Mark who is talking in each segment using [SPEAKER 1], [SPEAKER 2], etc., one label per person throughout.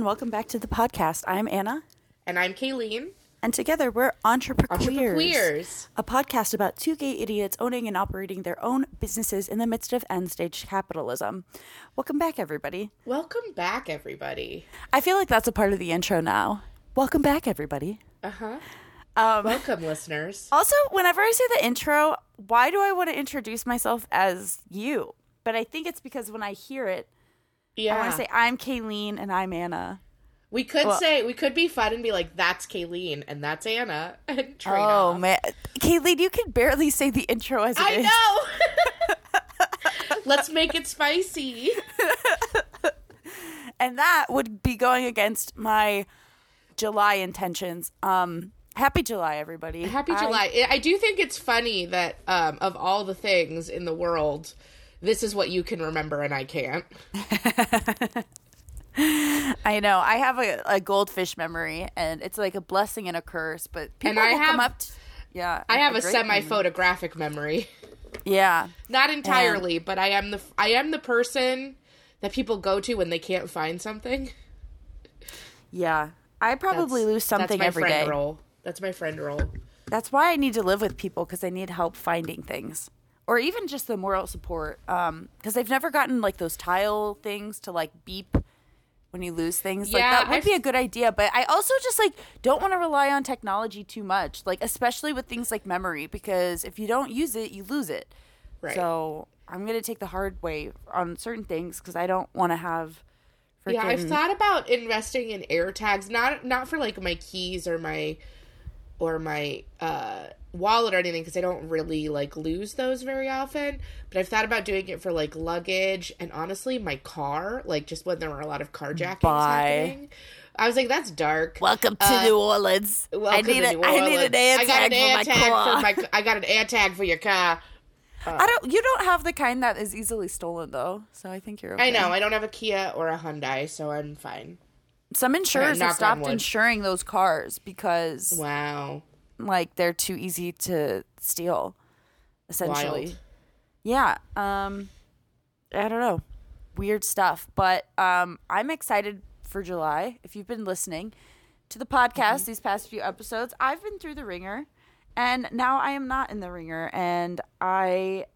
[SPEAKER 1] and welcome back to the podcast. I'm Anna,
[SPEAKER 2] And I'm Kaylene.
[SPEAKER 1] and together we're Entrepreneurs, a podcast about two gay idiots owning and operating their own businesses in the midst of end stage capitalism. Welcome back, everybody.
[SPEAKER 2] Welcome back, everybody.
[SPEAKER 1] I feel like that's a part of the intro now. Welcome back, everybody.
[SPEAKER 2] Uh huh.
[SPEAKER 1] Um,
[SPEAKER 2] Welcome, listeners.
[SPEAKER 1] also, whenever I say the intro, why do I want to introduce myself as you? But I think it's because when I hear it,
[SPEAKER 2] Yeah.
[SPEAKER 1] I want to say I'm Kaylene and I'm Anna.
[SPEAKER 2] we could
[SPEAKER 1] well-
[SPEAKER 2] say, we could be fun and be like, that's Kaylene and that's Anna. And
[SPEAKER 1] oh
[SPEAKER 2] off.
[SPEAKER 1] man, Kaylene, you can barely say the intro as it is.
[SPEAKER 2] I know. Let's make it spicy.
[SPEAKER 1] and that would be going against my July intentions. Um, happy July, everybody!
[SPEAKER 2] Happy July. I, I do think it's funny that um, of all the things in the world, this is what you can remember and I can't.
[SPEAKER 1] I, know I have a, a goldfish memory, and it's like a blessing and a curse. But people
[SPEAKER 2] And I
[SPEAKER 1] will come
[SPEAKER 2] have-
[SPEAKER 1] up. To, yeah,
[SPEAKER 2] I have a
[SPEAKER 1] great
[SPEAKER 2] semi-photographic
[SPEAKER 1] memory. Yeah,
[SPEAKER 2] Not entirely, but I am the I am the person that people go to when they can't find something.
[SPEAKER 1] yeah. I probably
[SPEAKER 2] That's-
[SPEAKER 1] lose something
[SPEAKER 2] that's my
[SPEAKER 1] every
[SPEAKER 2] friend
[SPEAKER 1] day.
[SPEAKER 2] role. That's my friend role.
[SPEAKER 1] That's why I need to live with people because I need help finding things, or even just the moral support. Um, because I've never gotten like those tile things to like beep when you lose things. like
[SPEAKER 2] Yeah,
[SPEAKER 1] that would
[SPEAKER 2] I've-
[SPEAKER 1] be a good idea. But I also just like don't want to rely on technology too much, like especially with things like memory, because if you don't use it, you lose it.
[SPEAKER 2] Right.
[SPEAKER 1] So I'm gonna take the hard way on certain things because I don't want to have. Freaking,
[SPEAKER 2] Yeah, I've thought about investing in air tags, not not for like my keys or my or my uh wallet or anything because I don't really like lose those very often. But I've thought about doing it for like luggage and honestly my car, like just when there were a lot of carjackings
[SPEAKER 1] Bye.
[SPEAKER 2] happening. I was like, that's dark.
[SPEAKER 1] Welcome to
[SPEAKER 2] Uh,
[SPEAKER 1] New Orleans. I need
[SPEAKER 2] to
[SPEAKER 1] a,
[SPEAKER 2] New
[SPEAKER 1] I need an air
[SPEAKER 2] I got
[SPEAKER 1] tag
[SPEAKER 2] an air
[SPEAKER 1] for my
[SPEAKER 2] tag
[SPEAKER 1] car.
[SPEAKER 2] for my I got an air tag for your car.
[SPEAKER 1] I don't. You don't have the kind that is easily stolen, though. So I think you're. Okay.
[SPEAKER 2] I know, I don't have a Kia or a Hyundai, so I'm fine.
[SPEAKER 1] Some insurers have stopped insuring those cars because,
[SPEAKER 2] Wow.
[SPEAKER 1] Like, they're too easy to steal. Essentially,
[SPEAKER 2] Wild.
[SPEAKER 1] yeah. Um, I don't know, weird stuff. But um, I'm excited for July. If you've been listening to the podcast
[SPEAKER 2] Mm-hmm.
[SPEAKER 1] these past few episodes, I've been through the ringer, and now I am not in the ringer, and I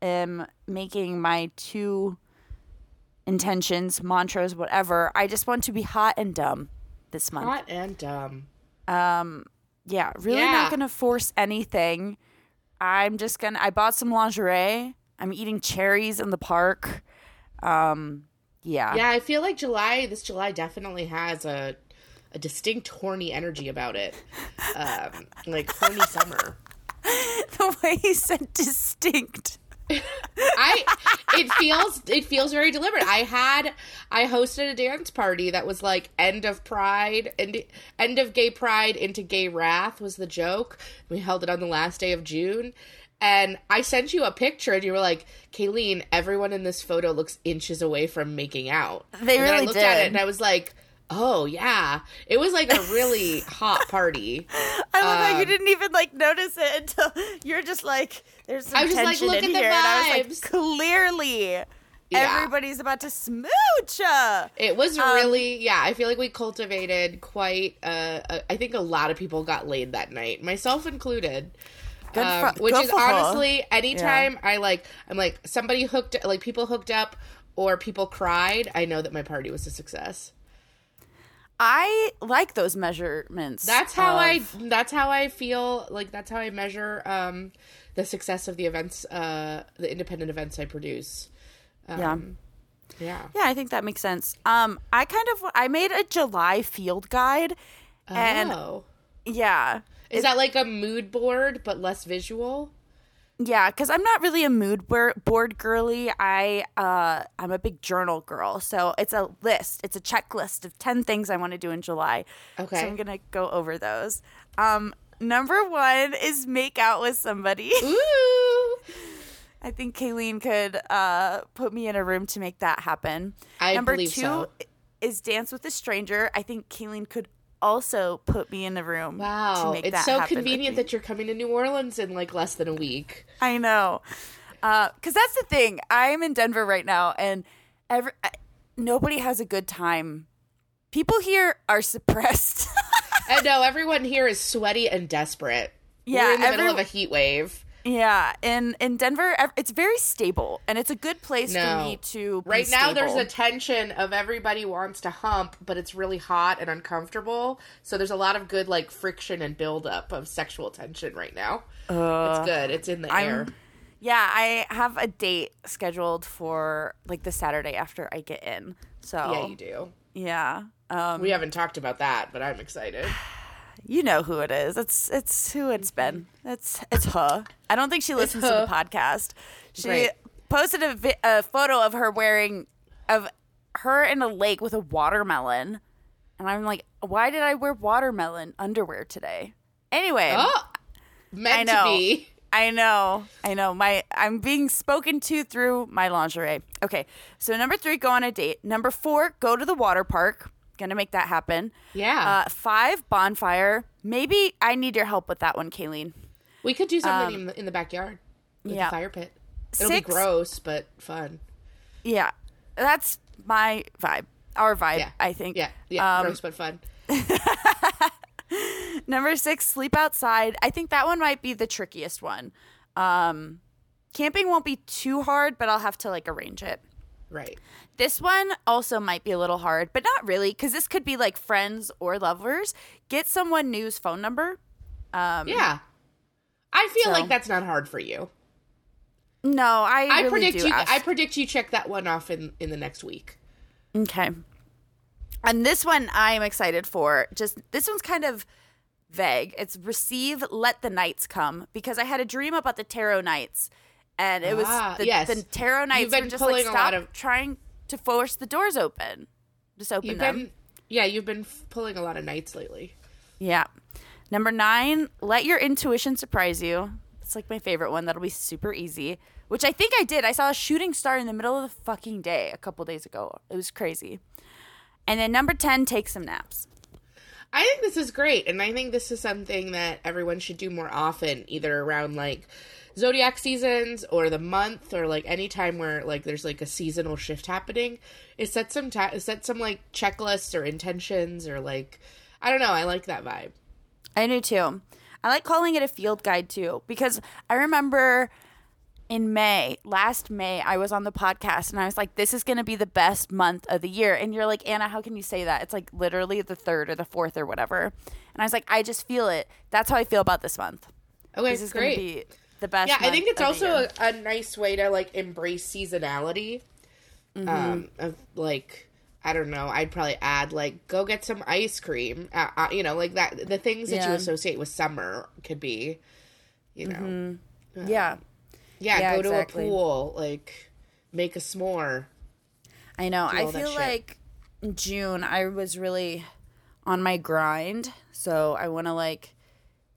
[SPEAKER 1] am making my two intentions, mantras, whatever. I just want to be hot and dumb this month.
[SPEAKER 2] Hot and dumb.
[SPEAKER 1] Yeah, really
[SPEAKER 2] Yeah.
[SPEAKER 1] not going to force anything. I'm just going to I bought some lingerie. I'm eating cherries in the park. Um yeah.
[SPEAKER 2] Yeah, I feel like July. This July definitely has a a distinct horny energy about it, um, like horny summer.
[SPEAKER 1] the way he said distinct.
[SPEAKER 2] I it feels it feels very deliberate. I had I hosted a dance party that was like end of Pride and end of Gay Pride into Gay Wrath was the joke. We held it on the last day of June. And I sent you a picture, and you were like, "Kaylene, everyone in this photo looks inches away from making out."
[SPEAKER 1] They
[SPEAKER 2] and then I
[SPEAKER 1] really
[SPEAKER 2] looked at it,
[SPEAKER 1] did.
[SPEAKER 2] and I was like, "Oh yeah, it was like a really hot party."
[SPEAKER 1] I love how you
[SPEAKER 2] Um,
[SPEAKER 1] didn't even like notice it until you're just like there's some
[SPEAKER 2] I was just like,
[SPEAKER 1] tension
[SPEAKER 2] look
[SPEAKER 1] in
[SPEAKER 2] at the
[SPEAKER 1] here and I was like clearly
[SPEAKER 2] Yeah.
[SPEAKER 1] everybody's about to smooch. uh."
[SPEAKER 2] It was
[SPEAKER 1] Um,
[SPEAKER 2] really, yeah. I feel like we cultivated quite. Uh, a, I think a lot of people got laid that night, myself included. Um, which is honestly, anytime I like, I'm like somebody hooked, like people hooked up or people cried. I know that my party was a success.
[SPEAKER 1] I like those measurements.
[SPEAKER 2] That's how I. That's how I feel. Like that's how I measure um, the success of the events, uh, the independent events I produce.
[SPEAKER 1] Yeah.
[SPEAKER 2] Um, yeah.
[SPEAKER 1] Yeah, I think that makes sense. Um, I kind of I made a July field guide, and
[SPEAKER 2] oh,
[SPEAKER 1] yeah,
[SPEAKER 2] is that like a mood board but less visual?
[SPEAKER 1] Yeah, because I'm not really a mood board, girly. I uh, I'm a big journal girl, so it's a list. It's a checklist of ten things I want to do in July.
[SPEAKER 2] Okay.
[SPEAKER 1] so I'm gonna go over those. Um, number one is make out with somebody.
[SPEAKER 2] Ooh.
[SPEAKER 1] I think Kaylene could uh, put me in a room to make that happen.
[SPEAKER 2] I
[SPEAKER 1] Number
[SPEAKER 2] believe
[SPEAKER 1] two
[SPEAKER 2] so.
[SPEAKER 1] is dance with a stranger. I think Kaylene could also put me in the room. to
[SPEAKER 2] Wow, it's so convenient that you're coming to New Orleans in like less than a week.
[SPEAKER 1] I know, uh, because that's the thing. I'm in Denver right now, and every I, nobody has a good time people here are suppressed.
[SPEAKER 2] and no, everyone here is sweaty and desperate.
[SPEAKER 1] Yeah,
[SPEAKER 2] We're in the
[SPEAKER 1] every-
[SPEAKER 2] middle of a heat wave.
[SPEAKER 1] Yeah, in in Denver, it's very stable, and it's a good place
[SPEAKER 2] No.
[SPEAKER 1] for me to. be
[SPEAKER 2] Right now, there's a tension of everybody wants to hump, but it's really hot and uncomfortable. So there's a lot of good like friction and buildup of sexual tension right now. it's good. It's in the air.
[SPEAKER 1] Yeah, I have a date scheduled for like the Saturday after I get in. So
[SPEAKER 2] Yeah, you do.
[SPEAKER 1] yeah. Um,
[SPEAKER 2] We haven't talked about that, but I'm excited.
[SPEAKER 1] you know who it is. It's it's who it's mm-hmm. been. It's it's her. I don't think she listens to the podcast. She
[SPEAKER 2] Great.
[SPEAKER 1] posted a, vi- a photo of her wearing of her in a lake with a watermelon, and I'm like, why did I wear watermelon underwear today? Anyway,
[SPEAKER 2] Oh, meant
[SPEAKER 1] I know.
[SPEAKER 2] to be.
[SPEAKER 1] I know. I know. My I'm being spoken to through my lingerie. Okay. So number 3 go on a date. Number 4 go to the water park. Going to make that happen.
[SPEAKER 2] Yeah,
[SPEAKER 1] Uh 5 bonfire. Maybe I need your help with that one, Kaylene.
[SPEAKER 2] we could do something in, the, in the backyard with
[SPEAKER 1] um, yeah.
[SPEAKER 2] the fire pit. It'll
[SPEAKER 1] Six-
[SPEAKER 2] be gross, but fun.
[SPEAKER 1] Yeah. That's my vibe. Our vibe,
[SPEAKER 2] Yeah,
[SPEAKER 1] I think.
[SPEAKER 2] Yeah, yeah,
[SPEAKER 1] Um,
[SPEAKER 2] gross but fun.
[SPEAKER 1] number 6 sleep outside. I think that one might be the trickiest one. Um camping won't be too hard, but I'll have to like arrange it.
[SPEAKER 2] Right.
[SPEAKER 1] This one also might be a little hard, but not really, because this could be like friends or lovers. Get someone new's phone number. Um,
[SPEAKER 2] Yeah. I feel
[SPEAKER 1] So-
[SPEAKER 2] like that's not hard for you.
[SPEAKER 1] No, I.
[SPEAKER 2] I
[SPEAKER 1] really
[SPEAKER 2] predict you.
[SPEAKER 1] ask.
[SPEAKER 2] I predict you check that one off in in the next week.
[SPEAKER 1] okay. And this one I am excited for. Just this one's kind of vague. It's receive, let the knights come because I had a dream about the tarot knights, and it was
[SPEAKER 2] Ah,
[SPEAKER 1] the,
[SPEAKER 2] yes.
[SPEAKER 1] the tarot knights
[SPEAKER 2] been
[SPEAKER 1] were just like
[SPEAKER 2] a lot
[SPEAKER 1] stop
[SPEAKER 2] of-
[SPEAKER 1] trying to force the doors open, just open them.
[SPEAKER 2] been, yeah, you've been f- pulling a lot of knights lately.
[SPEAKER 1] Yeah. Number nine, let your intuition surprise you. It's like my favorite one. That'll be super easy. Which I think I did. I saw a shooting star in the middle of the fucking day a couple days ago. It was crazy. And then number 10, take some naps.
[SPEAKER 2] I think this is great, and I think this is something that everyone should do more often, either around like zodiac seasons or the month or like any time where like there's like a seasonal shift happening. Is set some ta- set some like checklists or intentions or like I don't know. I like that vibe.
[SPEAKER 1] I do too. I like calling it a field guide too because I remember in May, last May, I was on the podcast and I was like, this is going to be the best month of the year. And you're like, Anna, how can you say that? It's like literally the third or the fourth or whatever. And I was like, I just feel it. That's how I feel about this month.
[SPEAKER 2] Okay,
[SPEAKER 1] This is
[SPEAKER 2] great.
[SPEAKER 1] be the best.
[SPEAKER 2] yeah, I think it's also a, a nice way to like embrace seasonality.
[SPEAKER 1] Mm-hmm.
[SPEAKER 2] Um, of like I don't know, I'd probably add like go get some ice cream. Uh, uh, you know, like that. The things that you associate with summer could be, you know,
[SPEAKER 1] yeah.
[SPEAKER 2] yeah,
[SPEAKER 1] Yeah,
[SPEAKER 2] go
[SPEAKER 1] exactly.
[SPEAKER 2] to a pool, like make a s'more.
[SPEAKER 1] I know. I feel like June I was really on my grind, so I want to like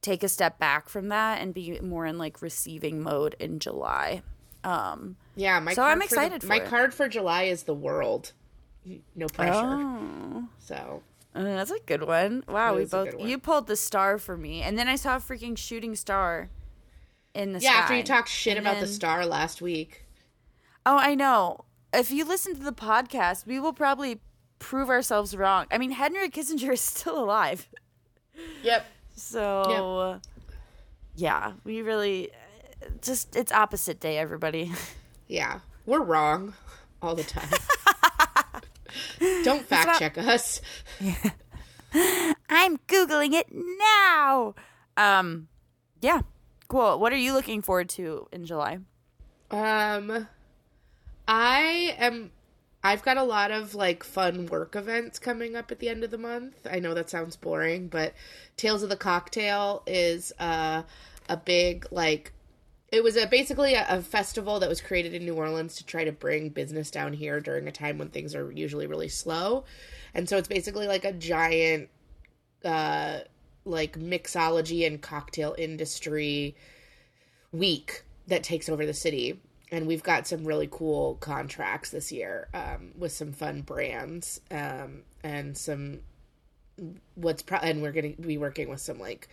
[SPEAKER 1] take a step back from that and be more in like receiving mode in July. Um,
[SPEAKER 2] Yeah, my
[SPEAKER 1] So
[SPEAKER 2] card
[SPEAKER 1] I'm
[SPEAKER 2] for the-
[SPEAKER 1] excited for
[SPEAKER 2] my
[SPEAKER 1] it.
[SPEAKER 2] card for July is the world. No pressure.
[SPEAKER 1] oh,
[SPEAKER 2] So
[SPEAKER 1] uh, that's a good one. Wow,
[SPEAKER 2] It
[SPEAKER 1] we both you pulled the star for me, and then I saw a freaking shooting star in the
[SPEAKER 2] yeah,
[SPEAKER 1] sky.
[SPEAKER 2] after you talked shit
[SPEAKER 1] And
[SPEAKER 2] about the star last week.
[SPEAKER 1] Oh, I know. If you listen to the podcast, we will probably prove ourselves wrong. I mean, Henry Kissinger is still alive.
[SPEAKER 2] Yep.
[SPEAKER 1] So, yeah, we really just it's opposite day, everybody.
[SPEAKER 2] Yeah, we're wrong all the time. Don't fact check us.
[SPEAKER 1] I'm googling it now. Um, yeah, cool. What are you looking forward to in July?
[SPEAKER 2] Um, I am. I've got a lot of like fun work events coming up at the end of the month. I know that sounds boring, but Tales of the Cocktail is uh, a big like. It was a basically a, a festival that was created in New Orleans to try to bring business down here during a time when things are usually really slow, and so it's basically like a giant, uh, like mixology and cocktail industry week that takes over the city and we've got some really cool contracts this year um, with some fun brands um, and some what's pro- and we're going to be working with some like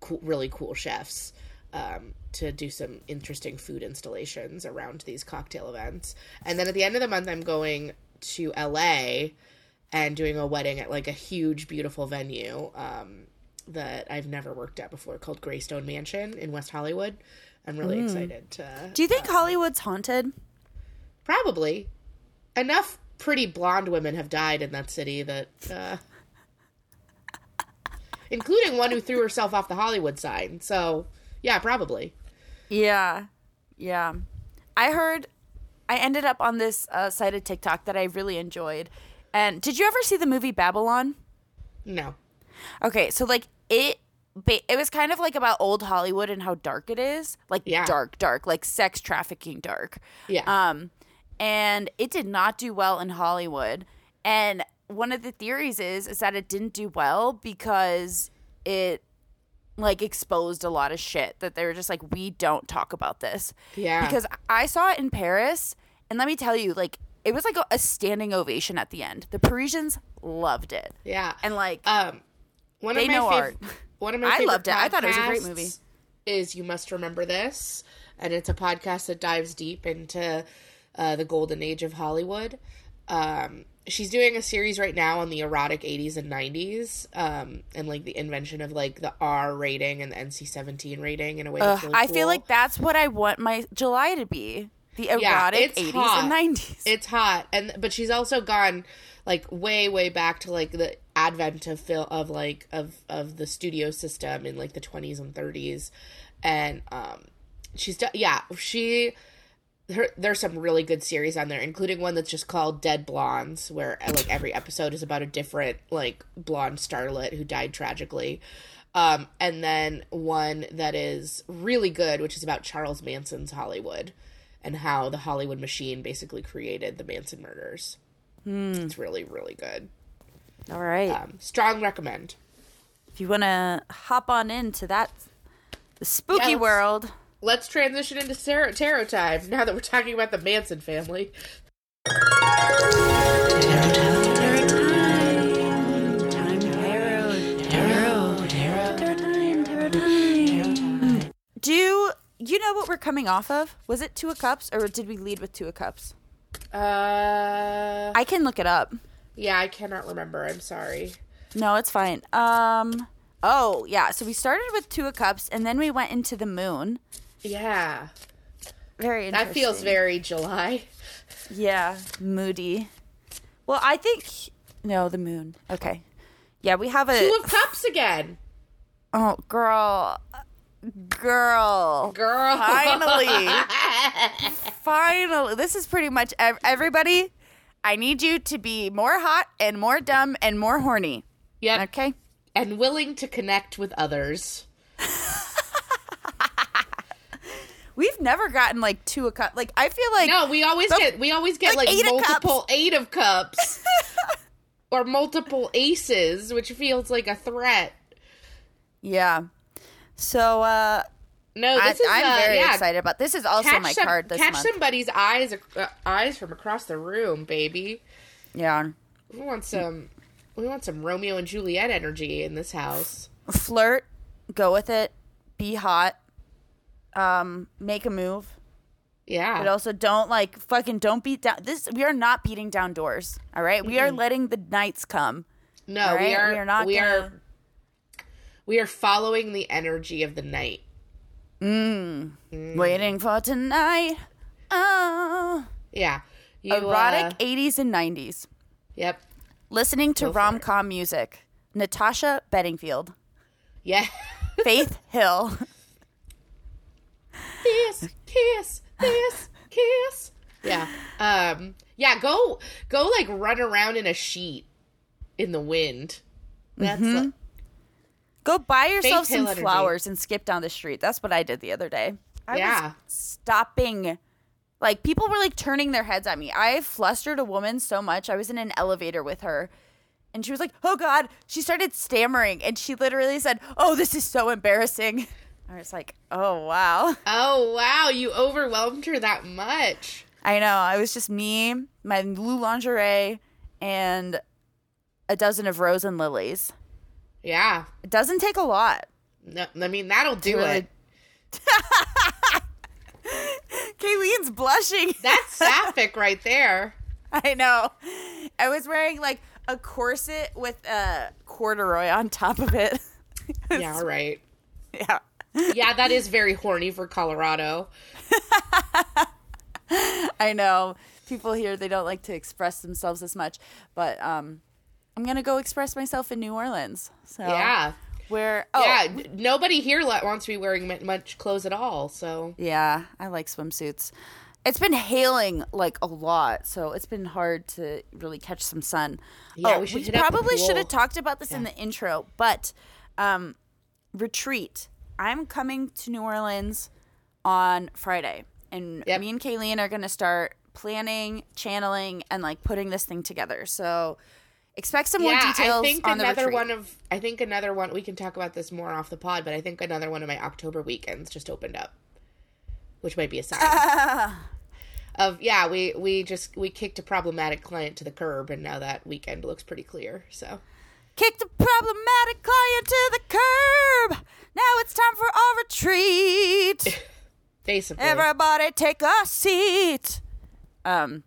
[SPEAKER 2] cool, really cool chefs um, to do some interesting food installations around these cocktail events and then at the end of the month i'm going to la and doing a wedding at like a huge, beautiful venue um, that I've never worked at before called Greystone Mansion in West Hollywood. I'm really excited to.
[SPEAKER 1] Do you think Hollywood's haunted?
[SPEAKER 2] Probably enough pretty blonde women have died in that city that. Uh, including one who threw herself off the Hollywood sign. So, yeah, probably.
[SPEAKER 1] Yeah. Yeah. I heard I ended up on this uh, site of TikTok that I really enjoyed. And did you ever see the movie Babylon?
[SPEAKER 2] No.
[SPEAKER 1] Okay, so like it it was kind of like about old Hollywood and how dark it is. Like
[SPEAKER 2] Yeah.
[SPEAKER 1] dark, dark, like sex trafficking dark.
[SPEAKER 2] Yeah.
[SPEAKER 1] Um and it did not do well in Hollywood. And one of the theories is is that it didn't do well because it like exposed a lot of shit that they were just like we don't talk about this.
[SPEAKER 2] Yeah.
[SPEAKER 1] Because I saw it in Paris and let me tell you like it was like a, a standing ovation at the end. The Parisians loved it.
[SPEAKER 2] yeah.
[SPEAKER 1] And like
[SPEAKER 2] Um, one
[SPEAKER 1] They
[SPEAKER 2] of my
[SPEAKER 1] know
[SPEAKER 2] fav-
[SPEAKER 1] art.
[SPEAKER 2] One of my
[SPEAKER 1] I
[SPEAKER 2] favorite
[SPEAKER 1] loved it. I thought it was a great movie.
[SPEAKER 2] Is you must remember this, and it's a podcast that dives deep into uh, the golden age of Hollywood. Um, she's doing a series right now on the erotic 80s and 90s, um, and like the invention of like the R rating and the NC-17 rating in a way
[SPEAKER 1] Ugh,
[SPEAKER 2] really
[SPEAKER 1] I feel like that's what I want my July to be. The erotic
[SPEAKER 2] it's
[SPEAKER 1] 80s
[SPEAKER 2] hot.
[SPEAKER 1] and 90s.
[SPEAKER 2] it's hot and but she's also gone like way way back to like the advent of film of like of of the studio system in like the 20s and 30s and um she's done yeah she her, there's some really good series on there including one that's just called dead blondes where uh, like every episode is about a different like blonde starlet who died tragically um and then one that is really good which is about charles manson's hollywood and how the Hollywood machine basically created the Manson murders. It's really, really good.
[SPEAKER 1] All right.
[SPEAKER 2] Um, strong recommend.
[SPEAKER 1] if you want to hop on into that the spooky
[SPEAKER 2] let's-
[SPEAKER 1] world.
[SPEAKER 2] Let's transition into tarot, tarot time now that we're talking about the Manson family.
[SPEAKER 1] Do you know what we're coming off of? Was it Two of Cups or did we lead with Two of Cups?
[SPEAKER 2] Uh,
[SPEAKER 1] I can look it up.
[SPEAKER 2] yeah, I cannot remember. I'm sorry.
[SPEAKER 1] No, it's fine. Um oh, yeah. So we started with Two of Cups and then we went into the moon.
[SPEAKER 2] Yeah,
[SPEAKER 1] Very interesting.
[SPEAKER 2] that feels very July.
[SPEAKER 1] Yeah, moody. Well, I think no, the moon. Okay. Yeah, we have a
[SPEAKER 2] Two of Cups again,
[SPEAKER 1] Oh, girl. Girl.
[SPEAKER 2] girl.
[SPEAKER 1] Finally. Finally. This is pretty much ev- everybody. I need you to be more hot and more dumb and more horny.
[SPEAKER 2] yeah
[SPEAKER 1] Okay?
[SPEAKER 2] and willing to connect with others.
[SPEAKER 1] We've never gotten like two a cup. Like I feel like
[SPEAKER 2] No, we always
[SPEAKER 1] But-
[SPEAKER 2] get we always get
[SPEAKER 1] like
[SPEAKER 2] like,
[SPEAKER 1] eight of
[SPEAKER 2] multiple eight of cups or multiple aces, which feels like a threat.
[SPEAKER 1] yeah. So uh
[SPEAKER 2] No,
[SPEAKER 1] I,
[SPEAKER 2] this is
[SPEAKER 1] I'm
[SPEAKER 2] uh,
[SPEAKER 1] very
[SPEAKER 2] yeah,
[SPEAKER 1] excited about this is also
[SPEAKER 2] Catch,
[SPEAKER 1] my
[SPEAKER 2] some-
[SPEAKER 1] card this
[SPEAKER 2] catch
[SPEAKER 1] month.
[SPEAKER 2] somebody's eyes uh, eyes from across the room, baby.
[SPEAKER 1] Yeah.
[SPEAKER 2] We want some we want some Romeo and Juliet energy in this house.
[SPEAKER 1] Flirt, go with it, be hot, um, make a move.
[SPEAKER 2] Yeah.
[SPEAKER 1] But also don't like fucking don't beat down this we are not beating down doors. All right? We are letting the knights come.
[SPEAKER 2] no,
[SPEAKER 1] right?
[SPEAKER 2] we are
[SPEAKER 1] we are not
[SPEAKER 2] we
[SPEAKER 1] gonna
[SPEAKER 2] are we are following the energy of the night.
[SPEAKER 1] waiting for tonight. Oh.
[SPEAKER 2] Yeah. You,
[SPEAKER 1] Erotic
[SPEAKER 2] uh,
[SPEAKER 1] 80s and 90s.
[SPEAKER 2] yep.
[SPEAKER 1] Listening to
[SPEAKER 2] Go for it.
[SPEAKER 1] rom com music. Natasha Bedingfield.
[SPEAKER 2] Yeah.
[SPEAKER 1] Faith Hill.
[SPEAKER 2] kiss, kiss, kiss, kiss. Yeah. Um. Yeah. Go, go. Like run around in a sheet in the wind. That's
[SPEAKER 1] Mm-hmm.
[SPEAKER 2] like-
[SPEAKER 1] Go buy yourself some
[SPEAKER 2] energy.
[SPEAKER 1] flowers and skip down the street. That's what I did the other day. I
[SPEAKER 2] Yeah.
[SPEAKER 1] was stopping. Like people were like turning their heads at me. I flustered a woman so much. I was in an elevator with her and she was like, "Oh god." She started stammering and she literally said, "Oh, this is so embarrassing." I was like, "Oh, wow."
[SPEAKER 2] oh wow! You overwhelmed her that much.
[SPEAKER 1] I know. It was just me, my blue lingerie, and a dozen of rose and lilies.
[SPEAKER 2] Yeah.
[SPEAKER 1] It doesn't take a lot.
[SPEAKER 2] No, I mean that'll do
[SPEAKER 1] really-
[SPEAKER 2] it.
[SPEAKER 1] Kaylene's blushing.
[SPEAKER 2] That's sapphic right there.
[SPEAKER 1] I know. I was wearing like a corset with a corduroy on top of it.
[SPEAKER 2] Yeah, right.
[SPEAKER 1] yeah.
[SPEAKER 2] Yeah, that is very horny for Colorado.
[SPEAKER 1] I know people here they don't like to express themselves as much, but um, I'm gonna go express myself in New Orleans. So
[SPEAKER 2] Yeah.
[SPEAKER 1] where oh
[SPEAKER 2] yeah, nobody here wants to be wearing much clothes at all. So
[SPEAKER 1] yeah, I like swimsuits. It's been hailing like a lot, so it's been hard to really catch some sun.
[SPEAKER 2] Yeah,
[SPEAKER 1] oh,
[SPEAKER 2] we should
[SPEAKER 1] we
[SPEAKER 2] hit up the
[SPEAKER 1] probably should have talked about this in the intro, but um, retreat. I'm coming to New Orleans on Friday, and
[SPEAKER 2] Yep.
[SPEAKER 1] me and Kaylene are going to start planning, channeling, and like putting this thing together. So expect some more
[SPEAKER 2] yeah,
[SPEAKER 1] details
[SPEAKER 2] I think
[SPEAKER 1] on the
[SPEAKER 2] another
[SPEAKER 1] retreat.
[SPEAKER 2] one of I think another one we can talk about this more off the pod, but I think another one of my October weekends just opened up, which might be a sign of yeah we we just we kicked a problematic client to the curb, and now that weekend looks pretty clear. So
[SPEAKER 1] Kick the problematic client to the curb. Now it's time for our retreat.
[SPEAKER 2] basically,
[SPEAKER 1] Everybody take a seat. Um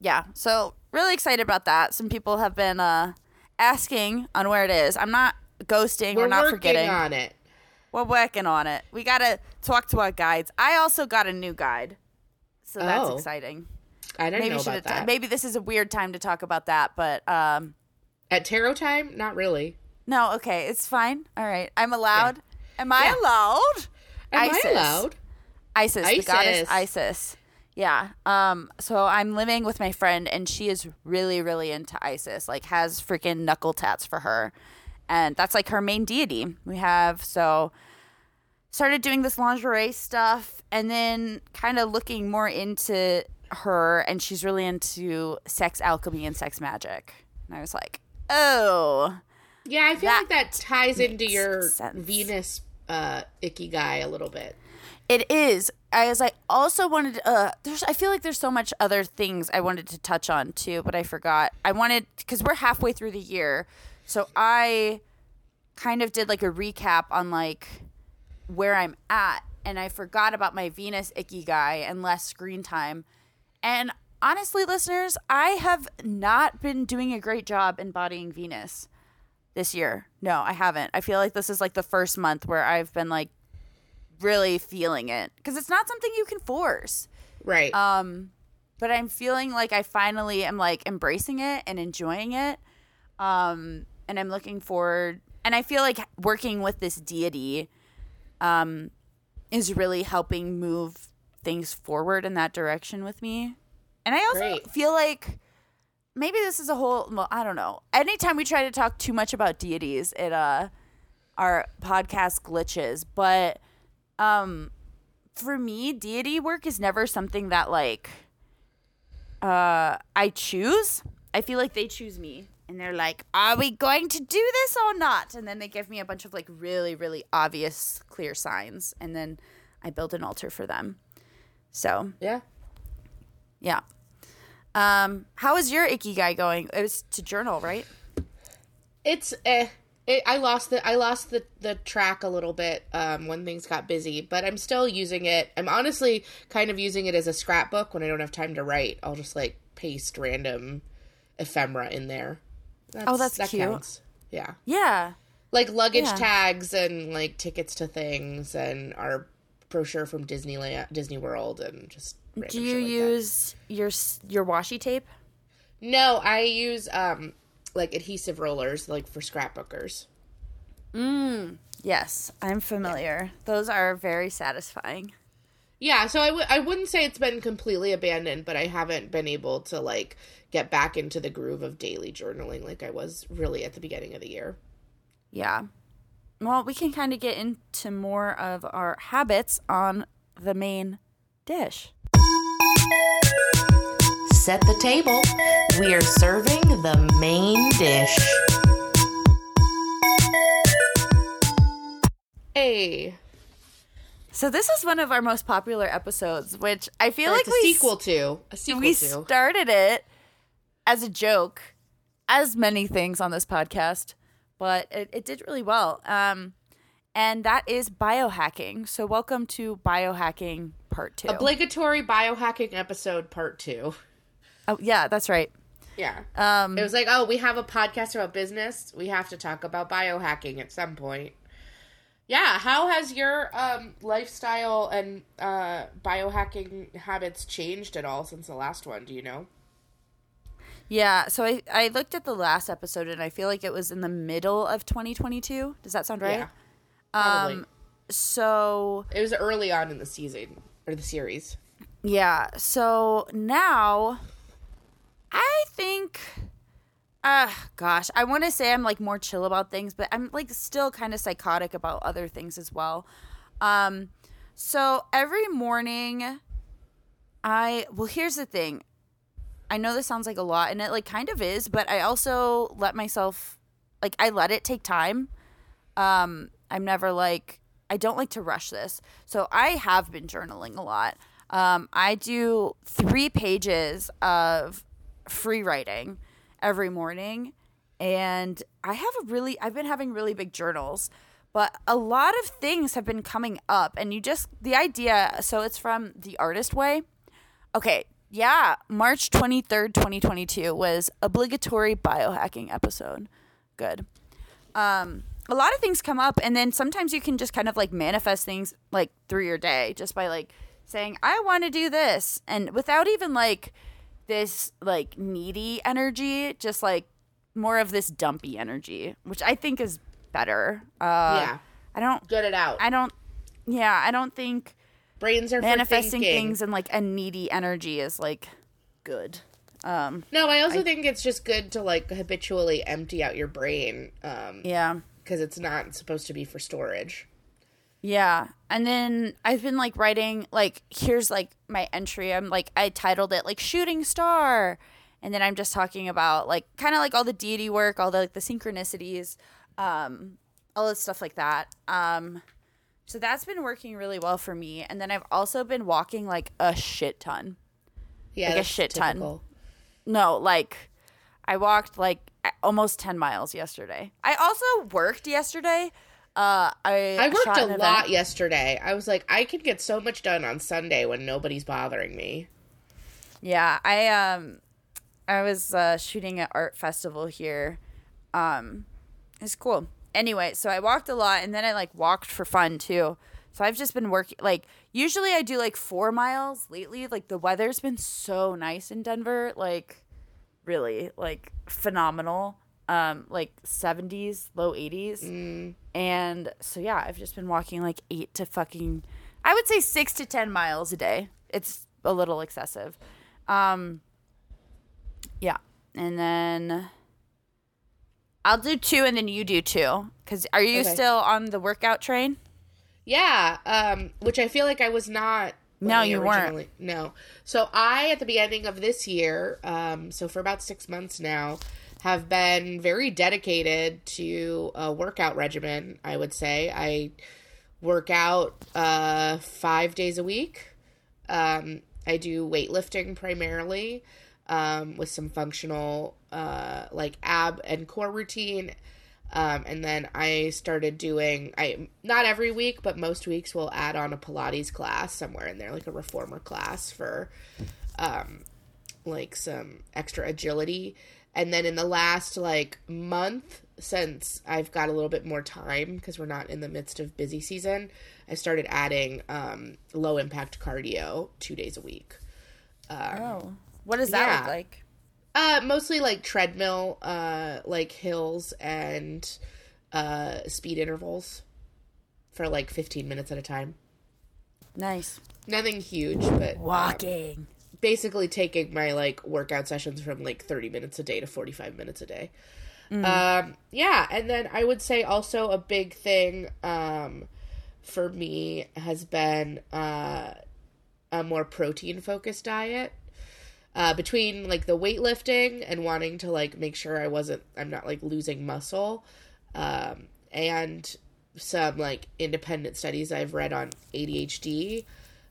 [SPEAKER 1] yeah, so really excited about that. Some people have been uh asking on where it is. I'm not ghosting, we're,
[SPEAKER 2] we're
[SPEAKER 1] not forgetting.
[SPEAKER 2] on it.
[SPEAKER 1] We're working on it. We got to talk to our guides. I also got a new guide. So that's
[SPEAKER 2] Oh.
[SPEAKER 1] exciting.
[SPEAKER 2] I didn't
[SPEAKER 1] Maybe
[SPEAKER 2] know about that.
[SPEAKER 1] maybe this is a weird time to talk about that, but um
[SPEAKER 2] At tarot time, not really.
[SPEAKER 1] no, okay, it's fine. All right. I'm allowed. Am I allowed?
[SPEAKER 2] Am
[SPEAKER 1] Isis.
[SPEAKER 2] I allowed?
[SPEAKER 1] Isis, the goddess
[SPEAKER 2] Isis.
[SPEAKER 1] Yeah. Um. So I'm living with my friend, and she is really, really into Isis. Like, has freaking knuckle tats for her, and that's like her main deity. We have so started doing this lingerie stuff, and then kind of looking more into her, and she's really into sex alchemy and sex magic. And I was like, oh,
[SPEAKER 2] Yeah, I feel
[SPEAKER 1] That
[SPEAKER 2] like that ties into your
[SPEAKER 1] sense.
[SPEAKER 2] Venus uh ikigai a little bit.
[SPEAKER 1] It is. As I also wanted uh there's I feel like there's so much other things I wanted to touch on too, but I forgot. I wanted cuz we're halfway through the year. So I kind of did like a recap on like where I'm at and I forgot about my Venus ikigai and less screen time. And honestly, listeners, I have not been doing a great job embodying Venus this year. No, I haven't. I feel like this is like the first month where I've been like really feeling it because it's not something you can force.
[SPEAKER 2] Right.
[SPEAKER 1] Um, but I'm feeling like I finally am like embracing it and enjoying it. Um, and I'm looking forward. And I feel like working with this deity, um, is really helping move things forward in that direction with me. And I also
[SPEAKER 2] Great.
[SPEAKER 1] feel like maybe this is a whole. Well, I don't know. Anytime we try to talk too much about deities, it uh, our podcast glitches. But um for me deity work is never something that like uh i choose i feel like they choose me and they're like are we going to do this or not and then they give me a bunch of like really really obvious clear signs and then i build an altar for them so
[SPEAKER 2] yeah.
[SPEAKER 1] yeah um how is your ikigai going it was to journal right
[SPEAKER 2] It's eh. It, I lost the I lost the the track a little bit um, when things got busy, but I'm still using it. I'm honestly kind of using it as a scrapbook when I don't have time to write. I'll just like paste random ephemera in there. That's,
[SPEAKER 1] Oh, that's
[SPEAKER 2] that
[SPEAKER 1] cute.
[SPEAKER 2] Counts. Yeah,
[SPEAKER 1] yeah
[SPEAKER 2] like luggage
[SPEAKER 1] Yeah.
[SPEAKER 2] tags and like tickets to things and our brochure from Disneyland, Disney World, and just.
[SPEAKER 1] Do you
[SPEAKER 2] like that.
[SPEAKER 1] use your your washi tape
[SPEAKER 2] No, I use um like adhesive rollers, like for scrapbookers.
[SPEAKER 1] yes i'm familiar those are very satisfying
[SPEAKER 2] Yeah, so I w- I wouldn't say it's been completely abandoned, but I haven't been able to like get back into the groove of daily journaling like I was really at the beginning of the year.
[SPEAKER 1] Yeah. Well, we can kind of get into more of our habits on the main dish.
[SPEAKER 3] Set the table. We are serving the main dish.
[SPEAKER 2] Hey,
[SPEAKER 1] So this is one of our most popular episodes, which I feel
[SPEAKER 2] or
[SPEAKER 1] like
[SPEAKER 2] a
[SPEAKER 1] we
[SPEAKER 2] sequel to a sequel
[SPEAKER 1] we
[SPEAKER 2] to.
[SPEAKER 1] started it as a joke, as many things on this podcast, but it, it did really well. Um, and that is biohacking. So welcome to biohacking part two.
[SPEAKER 2] Obligatory biohacking episode part two.
[SPEAKER 1] oh yeah, that's right.
[SPEAKER 2] Yeah.
[SPEAKER 1] Um,
[SPEAKER 2] It was like, oh, we have a podcast about business. We have to talk about biohacking at some point. Yeah, how has your um, lifestyle and uh, biohacking habits changed at all since the last one? Do you know?
[SPEAKER 1] yeah. So I I looked at the last episode and I feel like it was in the middle of 2022. Does that sound right?
[SPEAKER 2] Yeah, probably.
[SPEAKER 1] Um. So
[SPEAKER 2] it was early on in the season or the series.
[SPEAKER 1] Yeah. So now I think uh gosh, I want to say I'm like more chill about things, but I'm like still kind of psychotic about other things as well. Um so every morning I well here's the thing. I know this sounds like a lot and it like kind of is, but I also let myself like I let it take time. Um I'm never like I don't like to rush this. So I have been journaling a lot. Um, I do three pages of free writing every morning, and I have a really, I've been having really big journals, but a lot of things have been coming up, and you just, the idea, so it's from The Artist Way. Okay, yeah, March 23rd, 2022 was obligatory biohacking episode. Good um a lot of things come up and then sometimes you can just kind of like manifest things like through your day just by like saying i want to do this and without even like this like needy energy just like more of this dumpy energy which i think is better. Uh
[SPEAKER 2] yeah,
[SPEAKER 1] i don't
[SPEAKER 2] get it out.
[SPEAKER 1] i don't yeah i don't think
[SPEAKER 2] Brains are
[SPEAKER 1] manifesting things and like a needy energy is like good. Um
[SPEAKER 2] No, I also think it's just good to like habitually empty out your brain, um,
[SPEAKER 1] yeah
[SPEAKER 2] because it's not supposed to be for storage.
[SPEAKER 1] Yeah. And then I've been like writing like here's like my entry. I'm like I titled it like shooting star. And then I'm just talking about like kind of like all the deity work, all the like the synchronicities, um all this stuff like that. Um so that's been working really well for me. And then I've also been walking like a shit ton.
[SPEAKER 2] Yeah,
[SPEAKER 1] Like a shit ton. No, like I walked like almost 10 miles yesterday. I also worked yesterday. Uh I
[SPEAKER 2] I worked a
[SPEAKER 1] an event.
[SPEAKER 2] lot yesterday. I was like, I could get so much done on Sunday when nobody's bothering me.
[SPEAKER 1] Yeah, I um I was uh shooting at art festival here. Um it's cool. Anyway, so I walked a lot and then I like walked for fun too. So I've just been working like usually I do like 4 miles lately. Like the weather's been so nice in Denver, like really like phenomenal. Um like 70s, low 80s. And so yeah, I've just been walking like 8 to fucking I would say 6 to 10 miles a day. It's a little excessive. Um yeah. And then I'll do two and then you do two cuz are you
[SPEAKER 2] Okay.
[SPEAKER 1] still on the workout train?
[SPEAKER 2] Yeah, um, which I feel like I was not.
[SPEAKER 1] No, you weren't.
[SPEAKER 2] No. So I, at the beginning of this year, um, so for about six months now, have been very dedicated to a workout regimen. I would say I work out uh, five days a week. Um, I do weightlifting primarily, um, with some functional, uh, like ab and core routine. Um, and then I started doing I not every week, but most weeks we'll add on a Pilates class somewhere in there, like a reformer class for um like some extra agility. And then in the last like month since I've got a little bit more time because we're not in the midst of busy season, I started adding um low impact cardio 2 days a week.
[SPEAKER 1] Oh. What does that
[SPEAKER 2] yeah.
[SPEAKER 1] look like?
[SPEAKER 2] Uh, mostly like treadmill, uh, like hills and uh, speed intervals for like 15 minutes at a time.
[SPEAKER 1] Nice.
[SPEAKER 2] Nothing huge, but um,
[SPEAKER 1] Walking.
[SPEAKER 2] basically taking my like workout sessions from like 30 minutes a day to 45 minutes a day. Um, yeah, and then I would say also a big thing um, for me has been uh, a more protein focused diet. Uh, between like the weightlifting and wanting to like make sure I wasn't I'm not like losing muscle, um, and some like independent studies I've read on ADHD,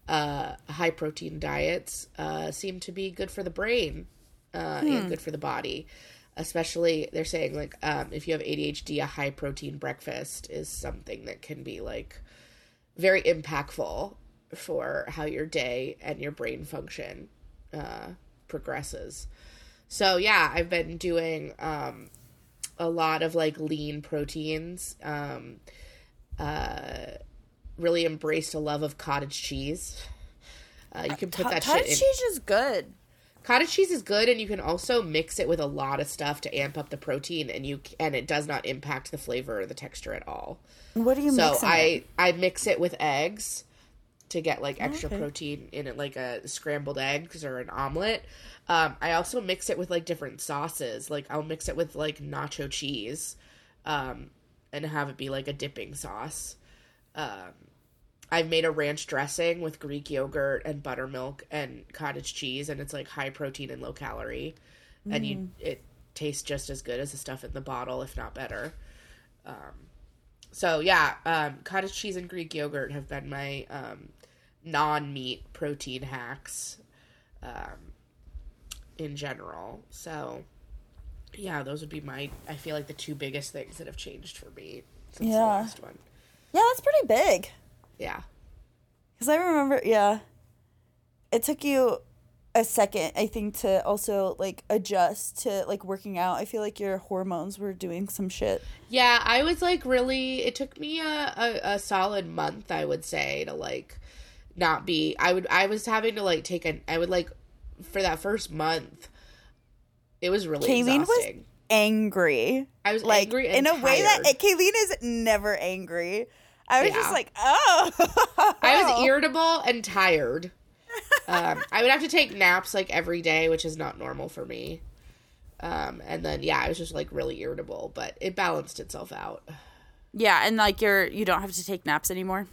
[SPEAKER 2] uh, high protein diets uh, seem to be good for the brain uh, and good for the body. Especially, they're saying like um, if you have ADHD, a high protein breakfast is something that can be like very impactful for how your day and your brain function uh, progresses. So yeah, I've been doing um, a lot of like lean proteins. Um, uh, really embraced a love of cottage cheese. Uh, you can put
[SPEAKER 1] Co-
[SPEAKER 2] that
[SPEAKER 1] cottage
[SPEAKER 2] shit in.
[SPEAKER 1] cheese is good.
[SPEAKER 2] Cottage cheese is good, and you can also mix it with a lot of stuff to amp up the protein, and you and it does not impact the flavor or the texture at all.
[SPEAKER 1] What do you mean? So
[SPEAKER 2] I
[SPEAKER 1] it?
[SPEAKER 2] I mix it with eggs to get like extra
[SPEAKER 1] Okay.
[SPEAKER 2] protein in it, like a scrambled eggs or an omelet. Um, I also mix it with like different sauces. Like I'll mix it with like nacho cheese, um, and have it be like a dipping sauce. Um, I've made a ranch dressing with Greek yogurt and buttermilk and cottage cheese, and it's like high protein and low calorie, and you
[SPEAKER 1] Mm.
[SPEAKER 2] it tastes just as good as the stuff in the bottle, if not better. Um, so yeah, um, cottage cheese and Greek yogurt have been my um, non-meat protein hacks um, in general. So yeah, those would be my. I feel like the two biggest things that have changed for me since the
[SPEAKER 1] Yeah.
[SPEAKER 2] last one.
[SPEAKER 1] Yeah, that's pretty big.
[SPEAKER 2] Yeah.
[SPEAKER 1] Because I remember, yeah, it took you a second, I think, to also like adjust to like working out. I feel like your hormones were doing some shit.
[SPEAKER 2] Yeah, I was like really. It took me a, a, a solid month, I would say, to like not be. I would. I was having to like take an. I would like for that first month. It was really
[SPEAKER 1] Kaylene was
[SPEAKER 2] exhausting.
[SPEAKER 1] angry.
[SPEAKER 2] I was
[SPEAKER 1] like
[SPEAKER 2] angry and
[SPEAKER 1] in a way that
[SPEAKER 2] tired.
[SPEAKER 1] Kaylene is never angry. I was just like, oh.
[SPEAKER 2] I was irritable and tired. Um, I would have to take naps like every day, which is not normal for me. Um, and then yeah, I was just like really irritable, but it balanced itself out.
[SPEAKER 1] Yeah, and like you're you don't have to take naps anymore.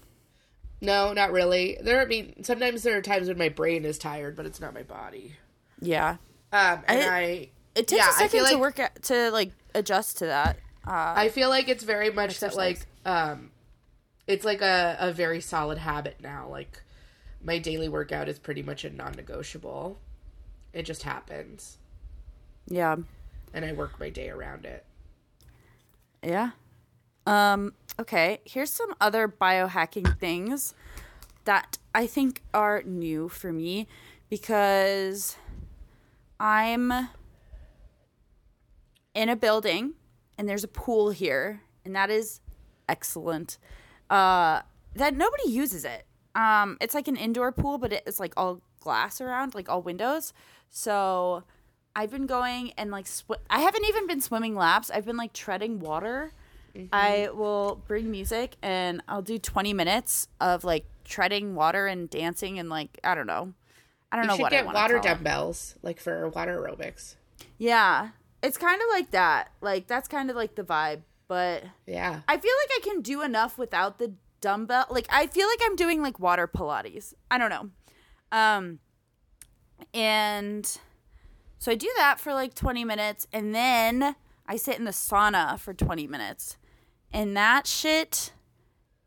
[SPEAKER 2] No, not really. There, I mean, sometimes there are times when my brain is tired, but it's not my body.
[SPEAKER 1] Yeah,
[SPEAKER 2] Um, and
[SPEAKER 1] I-
[SPEAKER 2] I,
[SPEAKER 1] it takes
[SPEAKER 2] Yeah,
[SPEAKER 1] a
[SPEAKER 2] I
[SPEAKER 1] second to work at, to like adjust to that. Uh,
[SPEAKER 2] I feel like it's very much that like um it's like a, a very solid habit now. Like my daily workout is pretty much a non negotiable. It just happens.
[SPEAKER 1] yeah,
[SPEAKER 2] And I work my day around it.
[SPEAKER 1] yeah. Um. Okay. Here's some other biohacking things that I think are new for me because I'm in a building and there's a pool here, and that is excellent. Uh, that nobody uses it. Um, it's like an indoor pool, but it's like all glass around, like all windows. So I've been going and like sw- I haven't even been swimming laps. I've been like treading water. I will bring music and I'll do 20 minutes of like treading water and dancing and like I don't know. I don't
[SPEAKER 2] You
[SPEAKER 1] know
[SPEAKER 2] should
[SPEAKER 1] what
[SPEAKER 2] get water
[SPEAKER 1] it.
[SPEAKER 2] dumbbells, like for water aerobics.
[SPEAKER 1] Yeah. It's kind of like that. Like that's kind of like the vibe, but
[SPEAKER 2] Yeah.
[SPEAKER 1] I feel like I can do enough without the dumbbell. Like I feel like I'm doing like water pilates. I don't know. Um and so I do that for like 20 minutes and then I sit in the sauna for 20 minutes. And that shit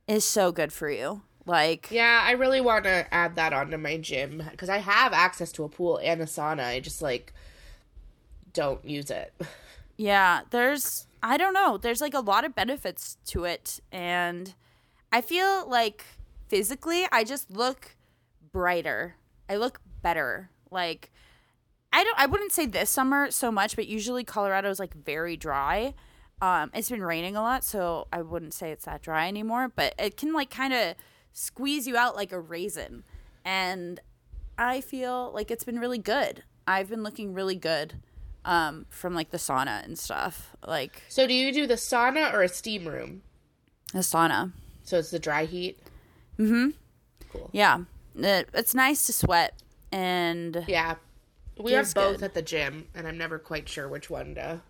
[SPEAKER 1] is so good for you. Like
[SPEAKER 2] Yeah, I really want to add that onto my gym because I have access to a pool and a sauna. I just like don't use it.
[SPEAKER 1] Yeah, there's I don't know, there's like a lot of benefits to it and I feel like physically I just look brighter. I look better. Like I don't I wouldn't say this summer so much, but usually Colorado is like very dry. Um it's been raining a lot, so I wouldn't say it's that dry anymore, but it can like kind of squeeze you out like a raisin. And I feel like it's been really good. I've been looking really good um from like the sauna and stuff. Like
[SPEAKER 2] So do you do the sauna or a steam room?
[SPEAKER 1] the sauna.
[SPEAKER 2] So it's the dry heat. Mhm. Cool.
[SPEAKER 1] Yeah. It, it's nice to sweat and
[SPEAKER 2] Yeah. We have both
[SPEAKER 1] good.
[SPEAKER 2] at the gym and I'm never quite sure which one to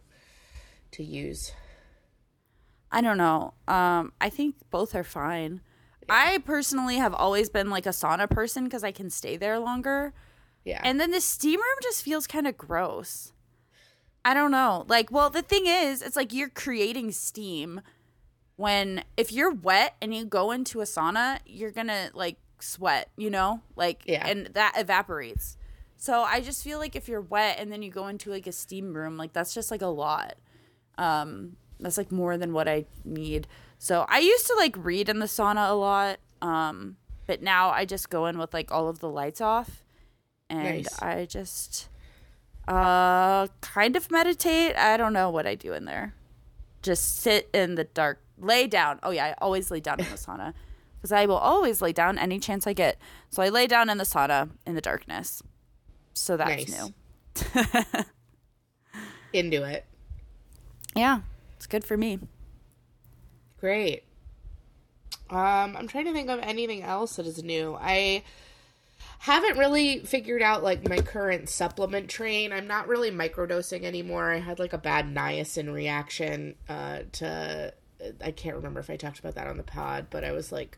[SPEAKER 2] to use.
[SPEAKER 1] I don't know. Um, I think both are fine. I personally have always been like a sauna person because I can stay there longer.
[SPEAKER 2] Yeah.
[SPEAKER 1] And then the steam room just feels kind of gross. I don't know. Like, well, the thing is, it's like you're creating steam when if you're wet and you go into a sauna, you're gonna like sweat, you know? Like,
[SPEAKER 2] Yeah.
[SPEAKER 1] and that evaporates. So I just feel like if you're wet and then you go into like a steam room, like that's just like a lot. Um, that's like more than what I need. So I used to like read in the sauna a lot. Um, but now I just go in with like all of the lights off and
[SPEAKER 2] Nice.
[SPEAKER 1] I just Uh, kind of meditate. I don't know what I do in there. Just sit in the dark, lay down. Oh yeah, I always lay down in the sauna because I will always lay down any chance I get. So I lay down in the sauna in the darkness. So that's
[SPEAKER 2] Nice.
[SPEAKER 1] new.
[SPEAKER 2] Into it.
[SPEAKER 1] Yeah, good for me.
[SPEAKER 2] Great. Um, I'm trying to think of anything else that is new. I haven't really figured out like my current supplement train. I'm not really microdosing anymore. I had like a bad niacin reaction uh, to. I can't remember if I talked about that on the pod, but I was like,